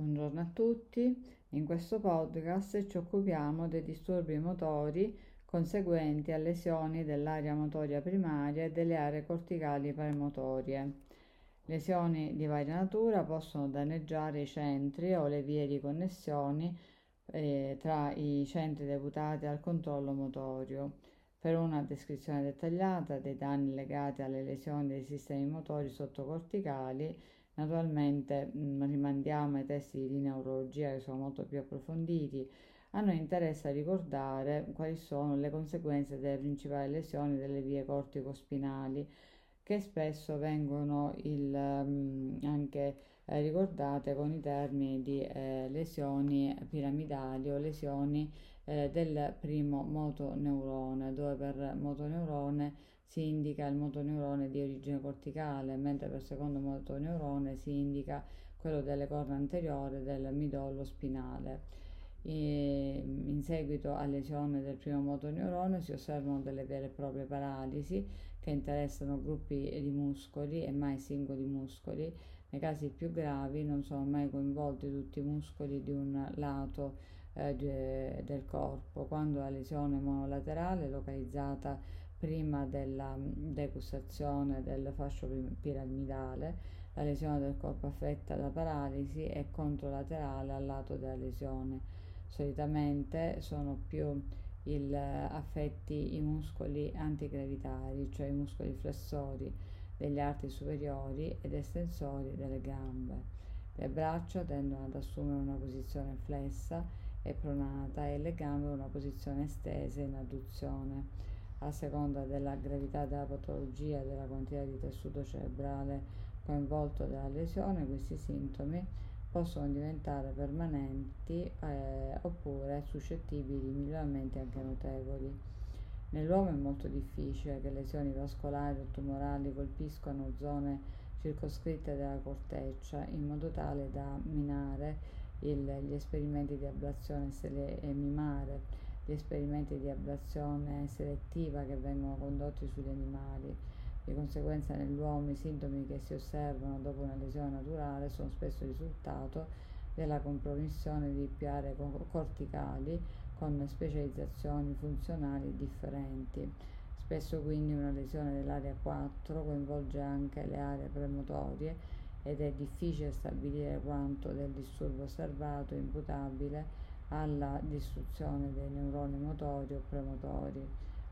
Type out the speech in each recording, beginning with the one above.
Buongiorno a tutti, in questo podcast ci occupiamo dei disturbi motori conseguenti a lesioni dell'area motoria primaria e delle aree corticali premotorie. Lesioni di varia natura possono danneggiare i centri o le vie di connessione eh, tra i centri deputati al controllo motorio. Per una descrizione dettagliata dei danni legati alle lesioni dei sistemi motori sottocorticali, Naturalmente mm, rimandiamo ai testi di neurologia che sono molto più approfonditi. A noi interessa ricordare quali sono le conseguenze delle principali lesioni delle vie cortico-spinali che spesso vengono il, mm, anche eh, ricordate con i termini di eh, lesioni piramidali o lesioni eh, del primo motoneurone, dove per motoneurone si indica il motoneurone di origine corticale, mentre per secondo motoneurone si indica quello delle corna anteriore del midollo spinale. E in seguito a lesione del primo motoneurone si osservano delle vere e proprie paralisi che interessano gruppi di muscoli e mai singoli muscoli. Nei casi più gravi non sono mai coinvolti tutti i muscoli di un lato eh, de, del corpo. Quando la lesione monolaterale localizzata prima della decussazione del fascio piramidale, la lesione del corpo affetta da paralisi è controlaterale al lato della lesione. Solitamente sono più il, affetti i muscoli antigravitari, cioè i muscoli flessori degli arti superiori ed estensori delle gambe. Le braccia tendono ad assumere una posizione flessa e pronata e le gambe una posizione estesa in adduzione a seconda della gravità della patologia della quantità di tessuto cerebrale coinvolto dalla lesione, questi sintomi possono diventare permanenti eh, oppure suscettibili di miglioramenti anche notevoli. Nell'uomo è molto difficile che lesioni vascolari o tumorali colpiscano zone circoscritte della corteccia in modo tale da minare il, gli esperimenti di ablazione e mimare gli esperimenti di ablazione selettiva che vengono condotti sugli animali. Di conseguenza nell'uomo i sintomi che si osservano dopo una lesione naturale sono spesso il risultato della compromissione di più aree corticali con specializzazioni funzionali differenti. Spesso quindi una lesione dell'area 4 coinvolge anche le aree premotorie ed è difficile stabilire quanto del disturbo osservato imputabile alla distruzione dei neuroni motori o premotori.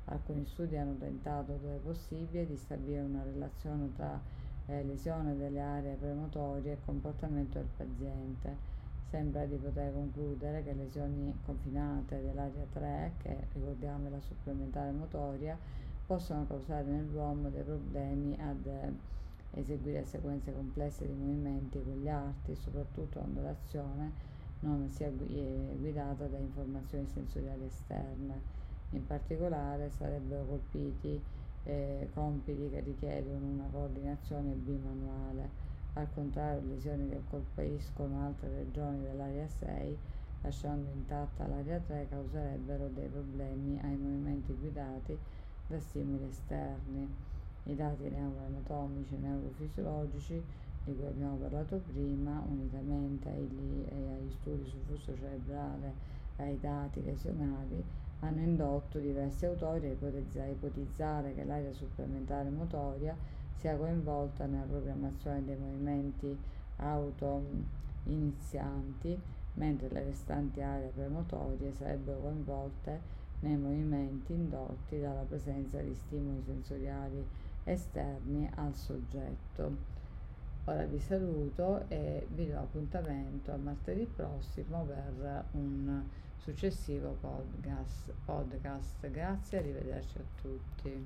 Alcuni studi hanno tentato, dove possibile, di stabilire una relazione tra eh, lesione delle aree premotorie e comportamento del paziente. Sembra di poter concludere che lesioni confinate dell'area 3, che ricordiamo è la supplementare motoria, possono causare nell'uomo dei problemi ad eh, eseguire sequenze complesse di movimenti con gli arti, soprattutto quando l'azione non sia eh, guidata da informazioni sensoriali esterne. In particolare sarebbero colpiti eh, compiti che richiedono una coordinazione bimanuale. Al contrario, lesioni che colpiscono altre regioni dell'area 6, lasciando intatta l'area 3, causerebbero dei problemi ai movimenti guidati da stimoli esterni. I dati neuroanatomici e neurofisiologici di cui abbiamo parlato prima, unitamente agli, agli studi sul flusso cerebrale e ai dati lesionali, hanno indotto diversi autori a ipotizzare che l'area supplementare motoria sia coinvolta nella programmazione dei movimenti auto inizianti, mentre le restanti aree premotorie sarebbero coinvolte nei movimenti indotti dalla presenza di stimoli sensoriali esterni al soggetto. Ora vi saluto e vi do appuntamento a martedì prossimo per un successivo podcast. podcast. Grazie, arrivederci a tutti.